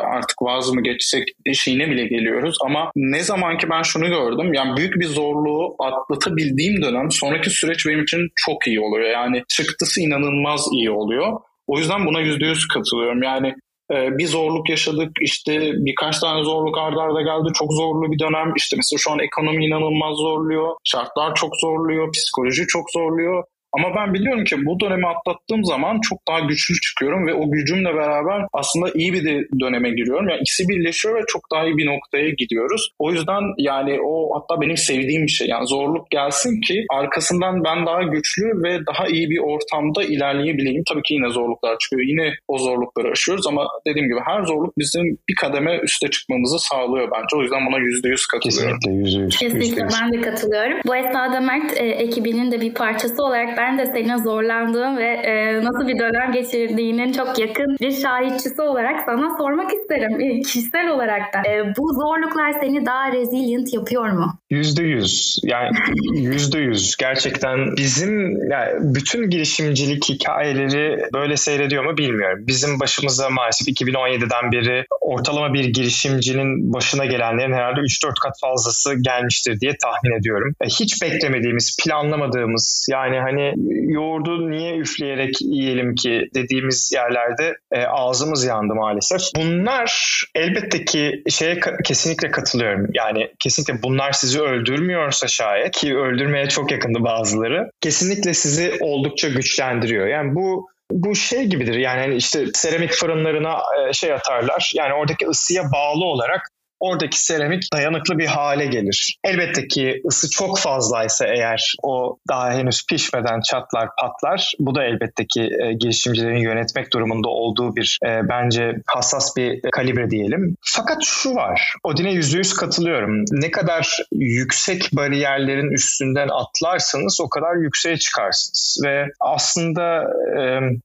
artık vaz mı geçsek eşiğine bile geliyoruz. Ama ne zaman ki ben şunu gördüm. Yani büyük bir zorluğu atlatabildiğim dönem sonraki süreç benim için çok iyi oluyor. Yani çıktısı inanılmaz iyi oluyor. O yüzden buna yüzde yüz katılıyorum. Yani e, bir zorluk yaşadık işte birkaç tane zorluk ardarda arda geldi çok zorlu bir dönem işte mesela şu an ekonomi inanılmaz zorluyor şartlar çok zorluyor psikoloji çok zorluyor ama ben biliyorum ki bu dönemi atlattığım zaman çok daha güçlü çıkıyorum ve o gücümle beraber aslında iyi bir de döneme giriyorum. Yani ikisi birleşiyor ve çok daha iyi bir noktaya gidiyoruz. O yüzden yani o hatta benim sevdiğim bir şey. Yani zorluk gelsin ki arkasından ben daha güçlü ve daha iyi bir ortamda ilerleyebileyim. Tabii ki yine zorluklar çıkıyor. Yine o zorlukları aşıyoruz ama dediğim gibi her zorluk bizim bir kademe üste çıkmamızı sağlıyor bence. O yüzden buna yüzde yüz katılıyorum. Kesinlikle yüzde yüz. Kesinlikle ben de katılıyorum. Bu esnada Mert e, ekibinin de bir parçası olarak ben de senin zorlandığın ve e, nasıl bir dönem geçirdiğinin çok yakın bir şahitçisi olarak sana sormak isterim. E, kişisel olarak da. E, bu zorluklar seni daha resilient yapıyor mu? Yüzde yüz. Yani (laughs) yüzde yüz. Gerçekten bizim yani bütün girişimcilik hikayeleri böyle seyrediyor mu bilmiyorum. Bizim başımıza maalesef 2017'den beri ortalama bir girişimcinin başına gelenlerin herhalde 3-4 kat fazlası gelmiştir diye tahmin ediyorum. E, hiç beklemediğimiz, planlamadığımız yani hani yoğurdu niye üfleyerek yiyelim ki dediğimiz yerlerde e, ağzımız yandı maalesef. Bunlar elbette ki şeye ka- kesinlikle katılıyorum. Yani kesinlikle bunlar sizi öldürmüyorsa şayet ki öldürmeye çok yakındı bazıları. Kesinlikle sizi oldukça güçlendiriyor. Yani bu bu şey gibidir yani hani işte seramik fırınlarına e, şey atarlar yani oradaki ısıya bağlı olarak oradaki seramik dayanıklı bir hale gelir. Elbette ki ısı çok fazlaysa eğer o daha henüz pişmeden çatlar patlar. Bu da elbette ki e, girişimcilerin yönetmek durumunda olduğu bir e, bence hassas bir kalibre diyelim. Fakat şu var, Odin'e yüzde yüz katılıyorum. Ne kadar yüksek bariyerlerin üstünden atlarsanız o kadar yükseğe çıkarsınız. Ve aslında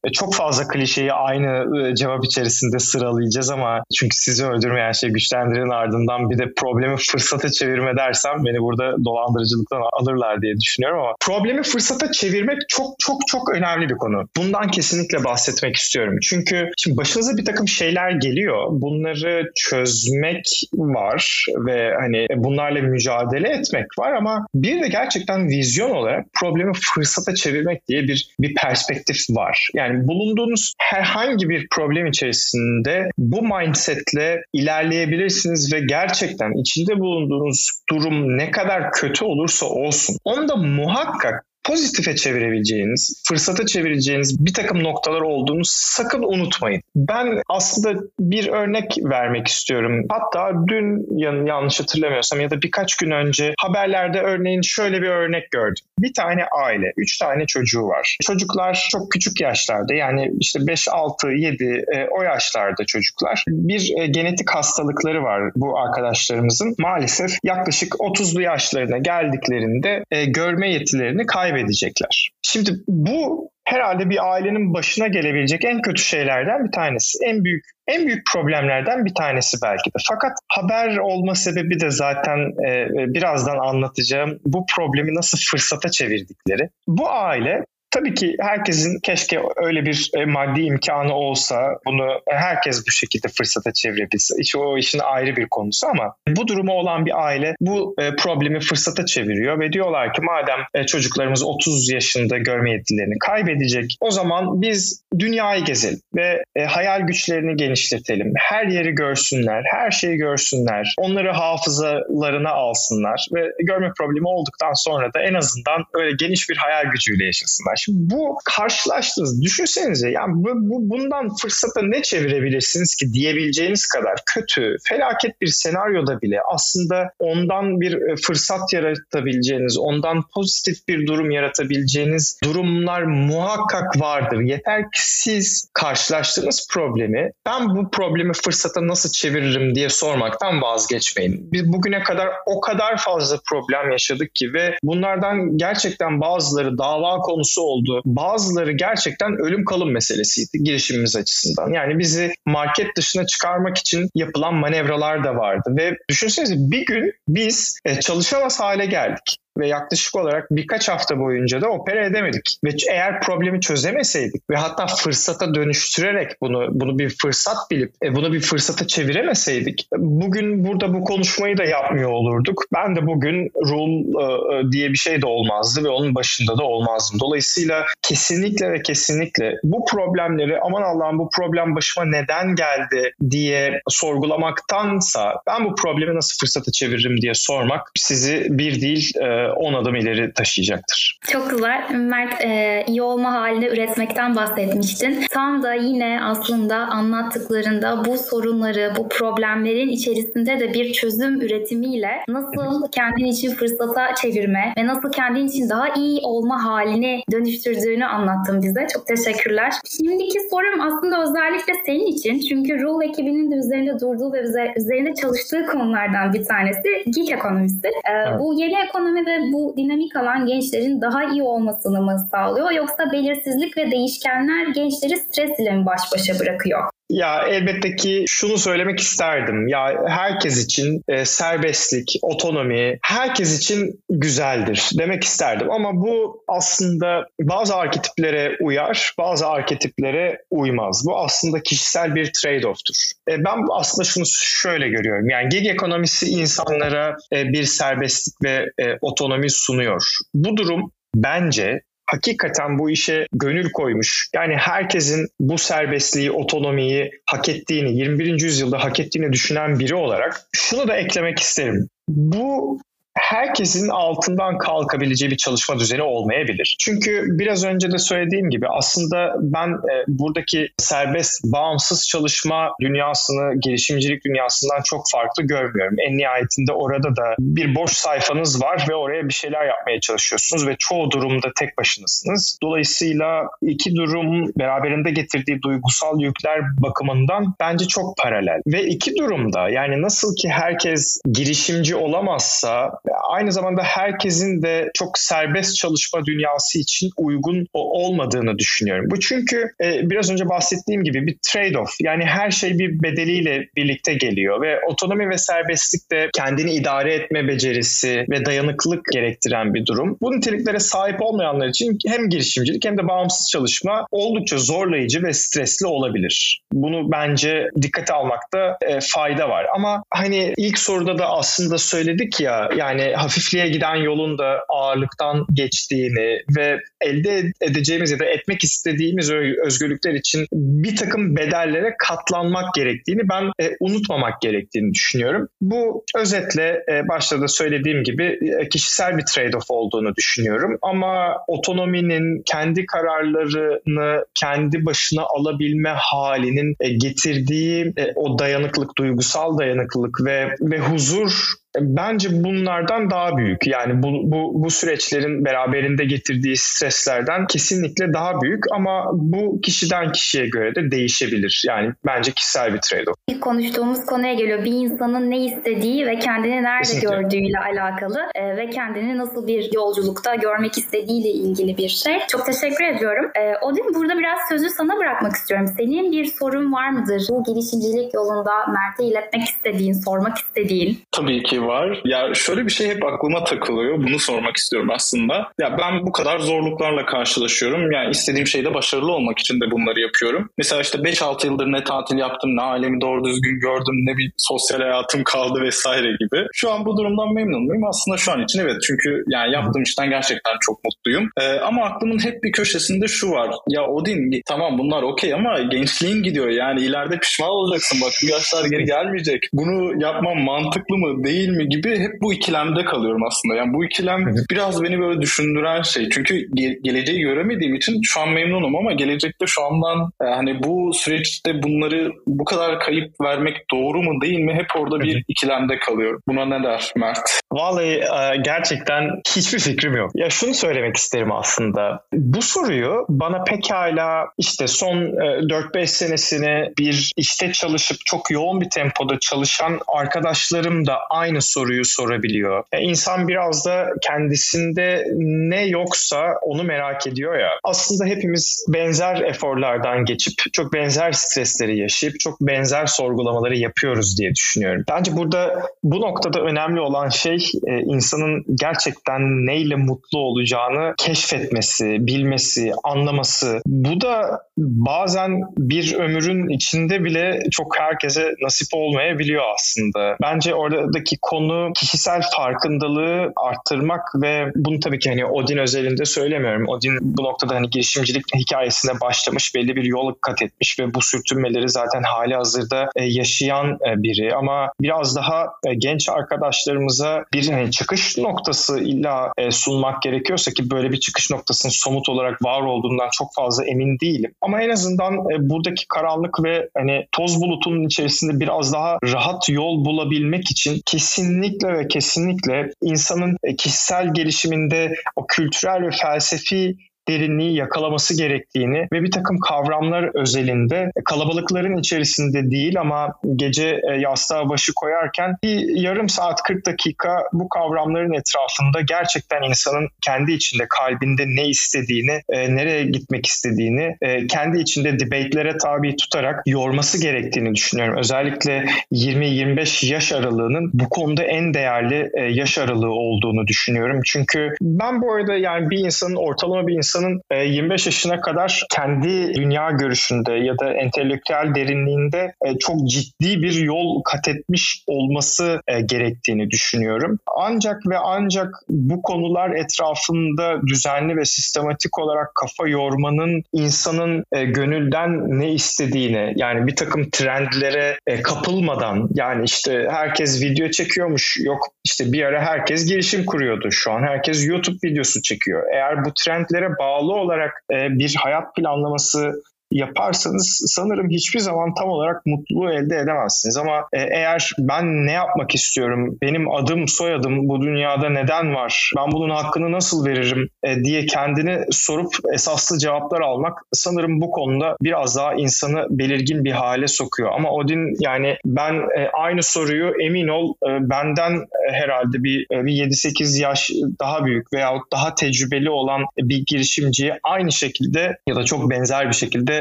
e, çok fazla klişeyi aynı e, cevap içerisinde sıralayacağız ama çünkü sizi öldürmeyen şey güçlendiren ardından bir de problemi fırsata çevirme dersem beni burada dolandırıcılıktan alırlar diye düşünüyorum ama problemi fırsata çevirmek çok çok çok önemli bir konu. Bundan kesinlikle bahsetmek istiyorum. Çünkü şimdi başınıza bir takım şeyler geliyor. Bunları çözmek var ve hani bunlarla mücadele etmek var ama bir de gerçekten vizyon olarak problemi fırsata çevirmek diye bir bir perspektif var. Yani bulunduğunuz herhangi bir problem içerisinde bu mindsetle ilerleyebilirsiniz ve gerçekten içinde bulunduğunuz durum ne kadar kötü olursa olsun onu da muhakkak pozitife çevirebileceğiniz, fırsata çevireceğiniz bir takım noktalar olduğunu sakın unutmayın. Ben aslında bir örnek vermek istiyorum. Hatta dün yanlış hatırlamıyorsam ya da birkaç gün önce haberlerde örneğin şöyle bir örnek gördüm. Bir tane aile, üç tane çocuğu var. Çocuklar çok küçük yaşlarda yani işte 5, 6, 7 o yaşlarda çocuklar. Bir e, genetik hastalıkları var bu arkadaşlarımızın. Maalesef yaklaşık 30'lu yaşlarına geldiklerinde e, görme yetilerini kaybediyorlar kaybedecekler. Şimdi bu herhalde bir ailenin başına gelebilecek en kötü şeylerden bir tanesi. En büyük en büyük problemlerden bir tanesi belki de. Fakat haber olma sebebi de zaten e, birazdan anlatacağım bu problemi nasıl fırsata çevirdikleri. Bu aile Tabii ki herkesin keşke öyle bir e, maddi imkanı olsa bunu herkes bu şekilde fırsata çevirebilse. İşte o işin ayrı bir konusu ama bu durumu olan bir aile bu e, problemi fırsata çeviriyor ve diyorlar ki madem e, çocuklarımız 30 yaşında görme yetilerini kaybedecek o zaman biz dünyayı gezelim ve hayal güçlerini genişletelim. Her yeri görsünler, her şeyi görsünler. Onları hafızalarına alsınlar ve görme problemi olduktan sonra da en azından öyle geniş bir hayal gücüyle yaşasınlar. Bu karşılaştınız. Düşünsenize yani bu, bu, bundan fırsata ne çevirebilirsiniz ki diyebileceğiniz kadar kötü, felaket bir senaryoda bile aslında ondan bir e, fırsat yaratabileceğiniz, ondan pozitif bir durum yaratabileceğiniz durumlar muhakkak vardır. Yeter ki siz karşılaştığınız problemi ben bu problemi fırsata nasıl çeviririm diye sormaktan vazgeçmeyin. Biz bugüne kadar o kadar fazla problem yaşadık ki ve bunlardan gerçekten bazıları dava konusu oldu. Bazıları gerçekten ölüm kalım meselesiydi girişimimiz açısından. Yani bizi market dışına çıkarmak için yapılan manevralar da vardı ve düşünsenize bir gün biz e, çalışamaz hale geldik ve yaklaşık olarak birkaç hafta boyunca da opera edemedik. Ve eğer problemi çözemeseydik ve hatta fırsata dönüştürerek bunu bunu bir fırsat bilip e, bunu bir fırsata çeviremeseydik bugün burada bu konuşmayı da yapmıyor olurduk. Ben de bugün rule e, diye bir şey de olmazdı ve onun başında da olmazdım. Dolayısıyla kesinlikle ve kesinlikle bu problemleri aman Allah'ım bu problem başıma neden geldi diye sorgulamaktansa ben bu problemi nasıl fırsata çeviririm diye sormak sizi bir değil e, 10 adım ileri taşıyacaktır. Çok güzel. Mert e, iyi olma halini üretmekten bahsetmiştin. Tam da yine aslında anlattıklarında bu sorunları, bu problemlerin içerisinde de bir çözüm üretimiyle nasıl kendin için fırsata çevirme ve nasıl kendin için daha iyi olma halini dönüştürdüğünü anlattın bize. Çok teşekkürler. Şimdiki sorum aslında özellikle senin için. Çünkü Rule ekibinin de üzerinde durduğu ve üzerinde çalıştığı konulardan bir tanesi geek ekonomisi. Ee, evet. Bu yeni ekonomi ve bu dinamik alan gençlerin daha iyi olmasını mı sağlıyor yoksa belirsizlik ve değişkenler gençleri stres ile mi baş başa bırakıyor? Ya elbette ki şunu söylemek isterdim. Ya herkes için e, serbestlik, otonomi herkes için güzeldir demek isterdim. Ama bu aslında bazı arketiplere uyar, bazı arketiplere uymaz. Bu aslında kişisel bir trade-off'tur. E, ben aslında şunu şöyle görüyorum. Yani gig ekonomisi insanlara e, bir serbestlik ve e, otonomi sunuyor. Bu durum bence hakikaten bu işe gönül koymuş. Yani herkesin bu serbestliği, otonomiyi hak ettiğini, 21. yüzyılda hak ettiğini düşünen biri olarak şunu da eklemek isterim. Bu herkesin altından kalkabileceği bir çalışma düzeni olmayabilir. Çünkü biraz önce de söylediğim gibi aslında ben e, buradaki serbest, bağımsız çalışma dünyasını, girişimcilik dünyasından çok farklı görmüyorum. En nihayetinde orada da bir boş sayfanız var ve oraya bir şeyler yapmaya çalışıyorsunuz ve çoğu durumda tek başınasınız. Dolayısıyla iki durum beraberinde getirdiği duygusal yükler bakımından bence çok paralel. Ve iki durumda yani nasıl ki herkes girişimci olamazsa aynı zamanda herkesin de çok serbest çalışma dünyası için uygun olmadığını düşünüyorum. Bu çünkü e, biraz önce bahsettiğim gibi bir trade-off. Yani her şey bir bedeliyle birlikte geliyor ve otonomi ve serbestlik de kendini idare etme becerisi ve dayanıklılık gerektiren bir durum. Bu niteliklere sahip olmayanlar için hem girişimcilik hem de bağımsız çalışma oldukça zorlayıcı ve stresli olabilir. Bunu bence dikkate almakta e, fayda var. Ama hani ilk soruda da aslında söyledik ya yani Yani hafifliğe giden yolun da ağırlıktan geçtiğini ve elde edeceğimiz ya da etmek istediğimiz özgürlükler için bir takım bedellere katlanmak gerektiğini ben e, unutmamak gerektiğini düşünüyorum. Bu özetle e, başta da söylediğim gibi e, kişisel bir trade-off olduğunu düşünüyorum. Ama otonominin kendi kararlarını kendi başına alabilme halinin e, getirdiği e, o dayanıklık, duygusal dayanıklılık ve ve huzur bence bunlardan daha büyük. Yani bu, bu, bu süreçlerin beraberinde getirdiği streslerden kesinlikle daha büyük ama bu kişiden kişiye göre de değişebilir. Yani bence kişisel bir trade-off. İlk konuştuğumuz konuya geliyor. Bir insanın ne istediği ve kendini nerede kesinlikle. gördüğüyle alakalı e, ve kendini nasıl bir yolculukta görmek istediğiyle ilgili bir şey. Çok teşekkür ediyorum. E, Odin burada biraz sözü sana bırakmak istiyorum. Senin bir sorun var mıdır? Bu girişimcilik yolunda Mert'e iletmek istediğin, sormak istediğin? Tabii ki var. Ya şöyle bir şey hep aklıma takılıyor. Bunu sormak istiyorum aslında. Ya ben bu kadar zorluklarla karşılaşıyorum. Yani istediğim şeyde başarılı olmak için de bunları yapıyorum. Mesela işte 5-6 yıldır ne tatil yaptım, ne alemi doğru düzgün gördüm, ne bir sosyal hayatım kaldı vesaire gibi. Şu an bu durumdan memnun muyum? Aslında şu an için evet. Çünkü yani yaptığım işten gerçekten çok mutluyum. Ee, ama aklımın hep bir köşesinde şu var. Ya Odin tamam bunlar okey ama gençliğin gidiyor. Yani ileride pişman olacaksın. Bak bu yaşlar geri gelmeyecek. Bunu yapmam mantıklı mı değil gibi hep bu ikilemde kalıyorum aslında. Yani bu ikilem biraz beni böyle düşündüren şey. Çünkü ge- geleceği göremediğim için şu an memnunum ama gelecekte şu andan e, hani bu süreçte bunları bu kadar kayıp vermek doğru mu değil mi hep orada bir ikilemde kalıyorum. Buna ne der Mert? Vallahi e, gerçekten hiçbir fikrim yok. Ya şunu söylemek isterim aslında. Bu soruyu bana pekala işte son 4-5 e, senesini bir işte çalışıp çok yoğun bir tempoda çalışan arkadaşlarım da aynı soruyu sorabiliyor. Yani insan biraz da kendisinde ne yoksa onu merak ediyor ya. Aslında hepimiz benzer eforlardan geçip çok benzer stresleri yaşayıp çok benzer sorgulamaları yapıyoruz diye düşünüyorum. Bence burada bu noktada önemli olan şey e, insanın gerçekten neyle mutlu olacağını keşfetmesi, bilmesi, anlaması. Bu da bazen bir ömrün içinde bile çok herkese nasip olmayabiliyor aslında. Bence oradaki konu kişisel farkındalığı arttırmak ve bunu tabii ki hani Odin özelinde söylemiyorum. Odin bu noktada hani girişimcilik hikayesine başlamış, belli bir yol kat etmiş ve bu sürtünmeleri zaten hali hazırda e, yaşayan e, biri ama biraz daha e, genç arkadaşlarımıza bir hani çıkış noktası illa sunmak gerekiyorsa ki böyle bir çıkış noktasının somut olarak var olduğundan çok fazla emin değilim. Ama en azından buradaki karanlık ve hani toz bulutunun içerisinde biraz daha rahat yol bulabilmek için kesinlikle ve kesinlikle insanın kişisel gelişiminde o kültürel ve felsefi derinliği yakalaması gerektiğini ve bir takım kavramlar özelinde kalabalıkların içerisinde değil ama gece e, yastığa başı koyarken bir yarım saat 40 dakika bu kavramların etrafında gerçekten insanın kendi içinde kalbinde ne istediğini, e, nereye gitmek istediğini e, kendi içinde debate'lere tabi tutarak yorması gerektiğini düşünüyorum. Özellikle 20-25 yaş aralığının bu konuda en değerli yaş aralığı olduğunu düşünüyorum. Çünkü ben bu arada yani bir insanın ortalama bir insan insanın 25 e, yaşına kadar kendi dünya görüşünde ya da entelektüel derinliğinde e, çok ciddi bir yol kat etmiş olması e, gerektiğini düşünüyorum. Ancak ve ancak bu konular etrafında düzenli ve sistematik olarak kafa yormanın insanın gönülden ne istediğini yani bir takım trendlere kapılmadan yani işte herkes video çekiyormuş yok işte bir ara herkes girişim kuruyordu şu an herkes YouTube videosu çekiyor. Eğer bu trendlere bağlı olarak e, bir hayat planlaması yaparsanız sanırım hiçbir zaman tam olarak mutluluğu elde edemezsiniz. Ama e, eğer ben ne yapmak istiyorum, benim adım soyadım bu dünyada neden var, ben bunun hakkını nasıl veririm e, diye kendini sorup esaslı cevaplar almak sanırım bu konuda biraz daha insanı belirgin bir hale sokuyor. Ama Odin yani ben e, aynı soruyu emin ol benden herhalde bir, bir 7-8 yaş daha büyük veyahut daha tecrübeli olan bir girişimciye aynı şekilde ya da çok benzer bir şekilde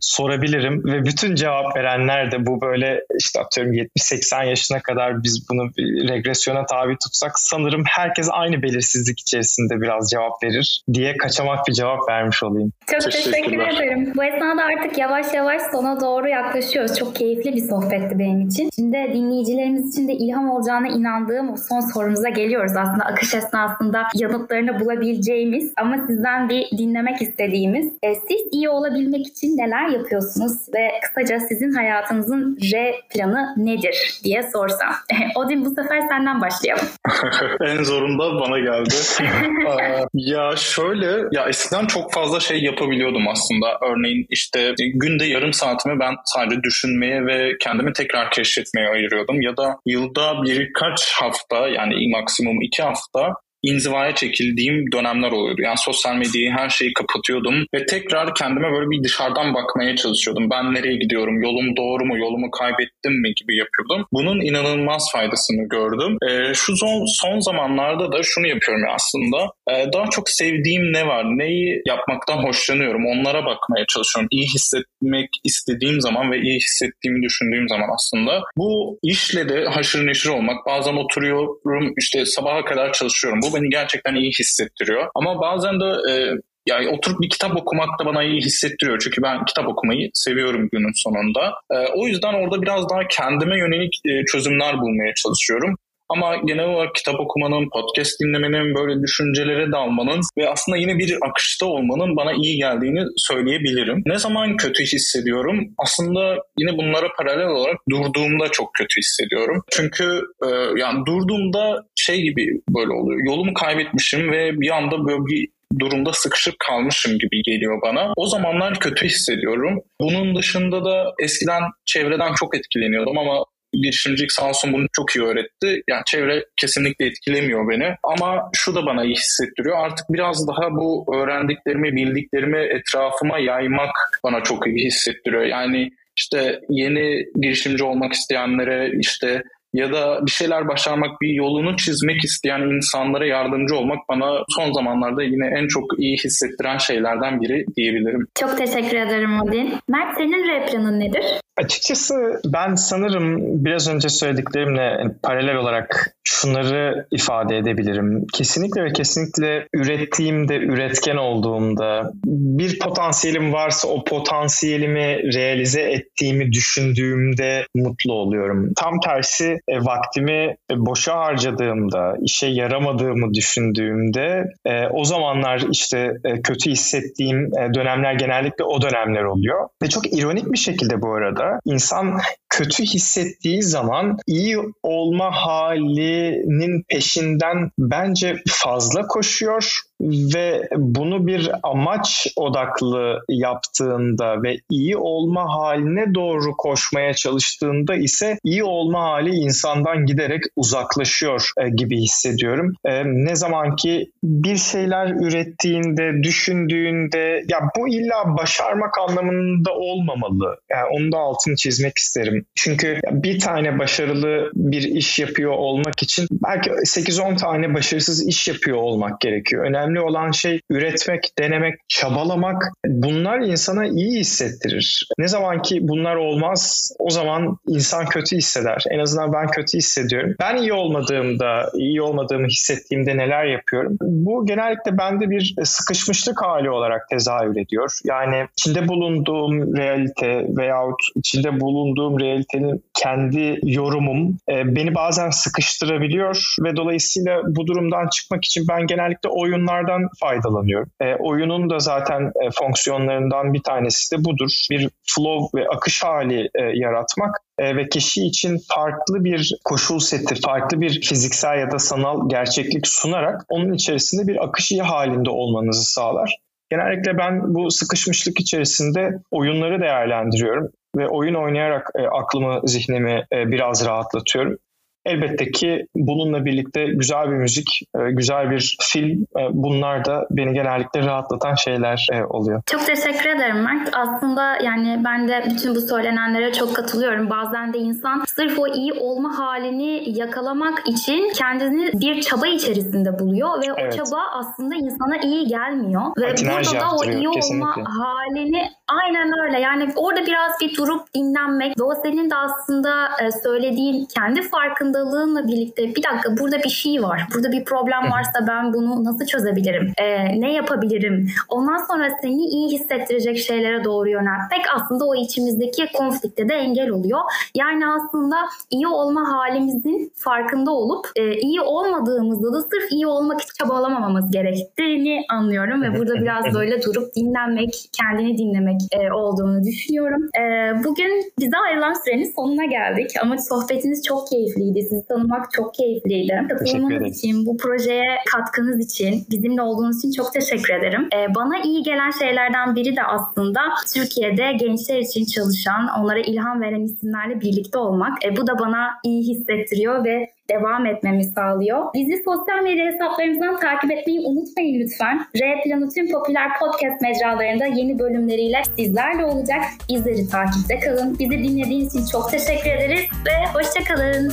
sorabilirim ve bütün cevap verenler de bu böyle işte atıyorum 70-80 yaşına kadar biz bunu regresyona tabi tutsak sanırım herkes aynı belirsizlik içerisinde biraz cevap verir diye kaçamak bir cevap vermiş olayım. Çok teşekkür ederim. Bu esnada artık yavaş yavaş sona doğru yaklaşıyoruz. Çok keyifli bir sohbetti benim için. Şimdi dinleyicilerimiz için de ilham olacağına inandığım o son sorumuza geliyoruz. Aslında akış esnasında yanıtlarını bulabileceğimiz ama sizden bir dinlemek istediğimiz. E, siz iyi olabilmek için neler yapıyorsunuz ve kısaca sizin hayatınızın R planı nedir diye sorsam. (laughs) Odin bu sefer senden başlayalım. (laughs) en zorunda bana geldi. (laughs) ya şöyle ya eskiden çok fazla şey yapabiliyordum aslında. Örneğin işte günde yarım saatimi ben sadece düşünmeye ve kendimi tekrar keşfetmeye ayırıyordum. Ya da yılda birkaç hafta yani maksimum iki hafta inzivaya çekildiğim dönemler oluyordu. Yani sosyal medyayı her şeyi kapatıyordum ve tekrar kendime böyle bir dışarıdan bakmaya çalışıyordum. Ben nereye gidiyorum? Yolum doğru mu? Yolumu kaybettim mi gibi yapıyordum. Bunun inanılmaz faydasını gördüm. E, şu son, son zamanlarda da şunu yapıyorum aslında. E, daha çok sevdiğim ne var? Neyi yapmaktan hoşlanıyorum? Onlara bakmaya çalışıyorum. İyi hissetmek istediğim zaman ve iyi hissettiğimi düşündüğüm zaman aslında. Bu işle de haşır neşir olmak. Bazen oturuyorum işte sabaha kadar çalışıyorum. Bu beni gerçekten iyi hissettiriyor. Ama bazen de e, yani oturup bir kitap okumak da bana iyi hissettiriyor. Çünkü ben kitap okumayı seviyorum günün sonunda. E, o yüzden orada biraz daha kendime yönelik e, çözümler bulmaya çalışıyorum. Ama genel olarak kitap okumanın, podcast dinlemenin, böyle düşüncelere dalmanın ve aslında yine bir akışta olmanın bana iyi geldiğini söyleyebilirim. Ne zaman kötü hissediyorum? Aslında yine bunlara paralel olarak durduğumda çok kötü hissediyorum. Çünkü e, yani durduğumda şey gibi böyle oluyor. Yolumu kaybetmişim ve bir anda böyle bir durumda sıkışıp kalmışım gibi geliyor bana. O zamanlar kötü hissediyorum. Bunun dışında da eskiden çevreden çok etkileniyordum ama girişimcilik sağ olsun bunu çok iyi öğretti. Yani çevre kesinlikle etkilemiyor beni. Ama şu da bana iyi hissettiriyor. Artık biraz daha bu öğrendiklerimi, bildiklerimi etrafıma yaymak bana çok iyi hissettiriyor. Yani işte yeni girişimci olmak isteyenlere işte ya da bir şeyler başarmak, bir yolunu çizmek isteyen insanlara yardımcı olmak bana son zamanlarda yine en çok iyi hissettiren şeylerden biri diyebilirim. Çok teşekkür ederim Odin. Mert senin planın nedir? Açıkçası ben sanırım biraz önce söylediklerimle paralel olarak şunları ifade edebilirim. Kesinlikle ve kesinlikle ürettiğimde, üretken olduğumda bir potansiyelim varsa o potansiyelimi realize ettiğimi düşündüğümde mutlu oluyorum. Tam tersi e, vaktimi boşa harcadığımda, işe yaramadığımı düşündüğümde e, o zamanlar işte e, kötü hissettiğim e, dönemler genellikle o dönemler oluyor. Ve çok ironik bir şekilde bu arada insan kötü hissettiği zaman iyi olma halinin peşinden bence fazla koşuyor ve bunu bir amaç odaklı yaptığında ve iyi olma haline doğru koşmaya çalıştığında ise iyi olma hali insandan giderek uzaklaşıyor e, gibi hissediyorum. E, ne zaman ki bir şeyler ürettiğinde, düşündüğünde ya bu illa başarmak anlamında olmamalı. Yani onu da altını çizmek isterim. Çünkü bir tane başarılı bir iş yapıyor olmak için belki 8-10 tane başarısız iş yapıyor olmak gerekiyor. Önemli olan şey üretmek, denemek, çabalamak. Bunlar insana iyi hissettirir. Ne zaman ki bunlar olmaz o zaman insan kötü hisseder. En azından ben kötü hissediyorum. Ben iyi olmadığımda, iyi olmadığımı hissettiğimde neler yapıyorum? Bu genellikle bende bir sıkışmışlık hali olarak tezahür ediyor. Yani içinde bulunduğum realite veyahut içinde bulunduğum realitenin kendi yorumum e, beni bazen sıkıştırabiliyor ve dolayısıyla bu durumdan çıkmak için ben genellikle oyunlardan faydalanıyorum. E, oyunun da zaten e, fonksiyonlarından bir tanesi de budur. Bir flow ve akış hali e, yaratmak e, ve kişi için farklı bir koşul seti, farklı bir fiziksel ya da sanal gerçeklik sunarak onun içerisinde bir akış halinde olmanızı sağlar. Genellikle ben bu sıkışmışlık içerisinde oyunları değerlendiriyorum ve oyun oynayarak e, aklımı, zihnimi e, biraz rahatlatıyorum. Elbette ki bununla birlikte güzel bir müzik, e, güzel bir film e, bunlar da beni genellikle rahatlatan şeyler e, oluyor. Çok teşekkür ederim Mert. Aslında yani ben de bütün bu söylenenlere çok katılıyorum. Bazen de insan sırf o iyi olma halini yakalamak için kendini bir çaba içerisinde buluyor ve evet. o çaba aslında insana iyi gelmiyor. Ve Patinaj burada da o iyi kesinlikle. olma halini aynen öyle. Yani orada biraz bir durup dinlenmek ve o senin de aslında söylediğin kendi farkında farkındalığınla birlikte bir dakika burada bir şey var. Burada bir problem varsa ben bunu nasıl çözebilirim? Ee, ne yapabilirim? Ondan sonra seni iyi hissettirecek şeylere doğru yöneltmek aslında o içimizdeki konflikte de engel oluyor. Yani aslında iyi olma halimizin farkında olup e, iyi olmadığımızda da sırf iyi olmak için çabalamamamız gerektiğini anlıyorum ve burada biraz böyle durup dinlenmek, kendini dinlemek e, olduğunu düşünüyorum. E, bugün bize ayrılan sürenin sonuna geldik ama sohbetiniz çok keyifliydi. Sizi tanımak çok keyifliydi. Katılımınız için, bu projeye katkınız için, bizimle olduğunuz için çok teşekkür ederim. E, bana iyi gelen şeylerden biri de aslında Türkiye'de gençler için çalışan, onlara ilham veren isimlerle birlikte olmak. E, bu da bana iyi hissettiriyor ve devam etmemi sağlıyor. Bizi sosyal medya hesaplarımızdan takip etmeyi unutmayın lütfen. R Planı tüm popüler podcast mecralarında yeni bölümleriyle sizlerle olacak. Bizleri takipte kalın. Bizi dinlediğiniz için çok teşekkür ederiz ve hoşçakalın.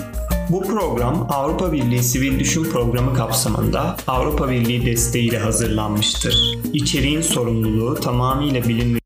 Bu program Avrupa Birliği Sivil Düşün Programı kapsamında Avrupa Birliği desteğiyle hazırlanmıştır. İçeriğin sorumluluğu tamamıyla bilim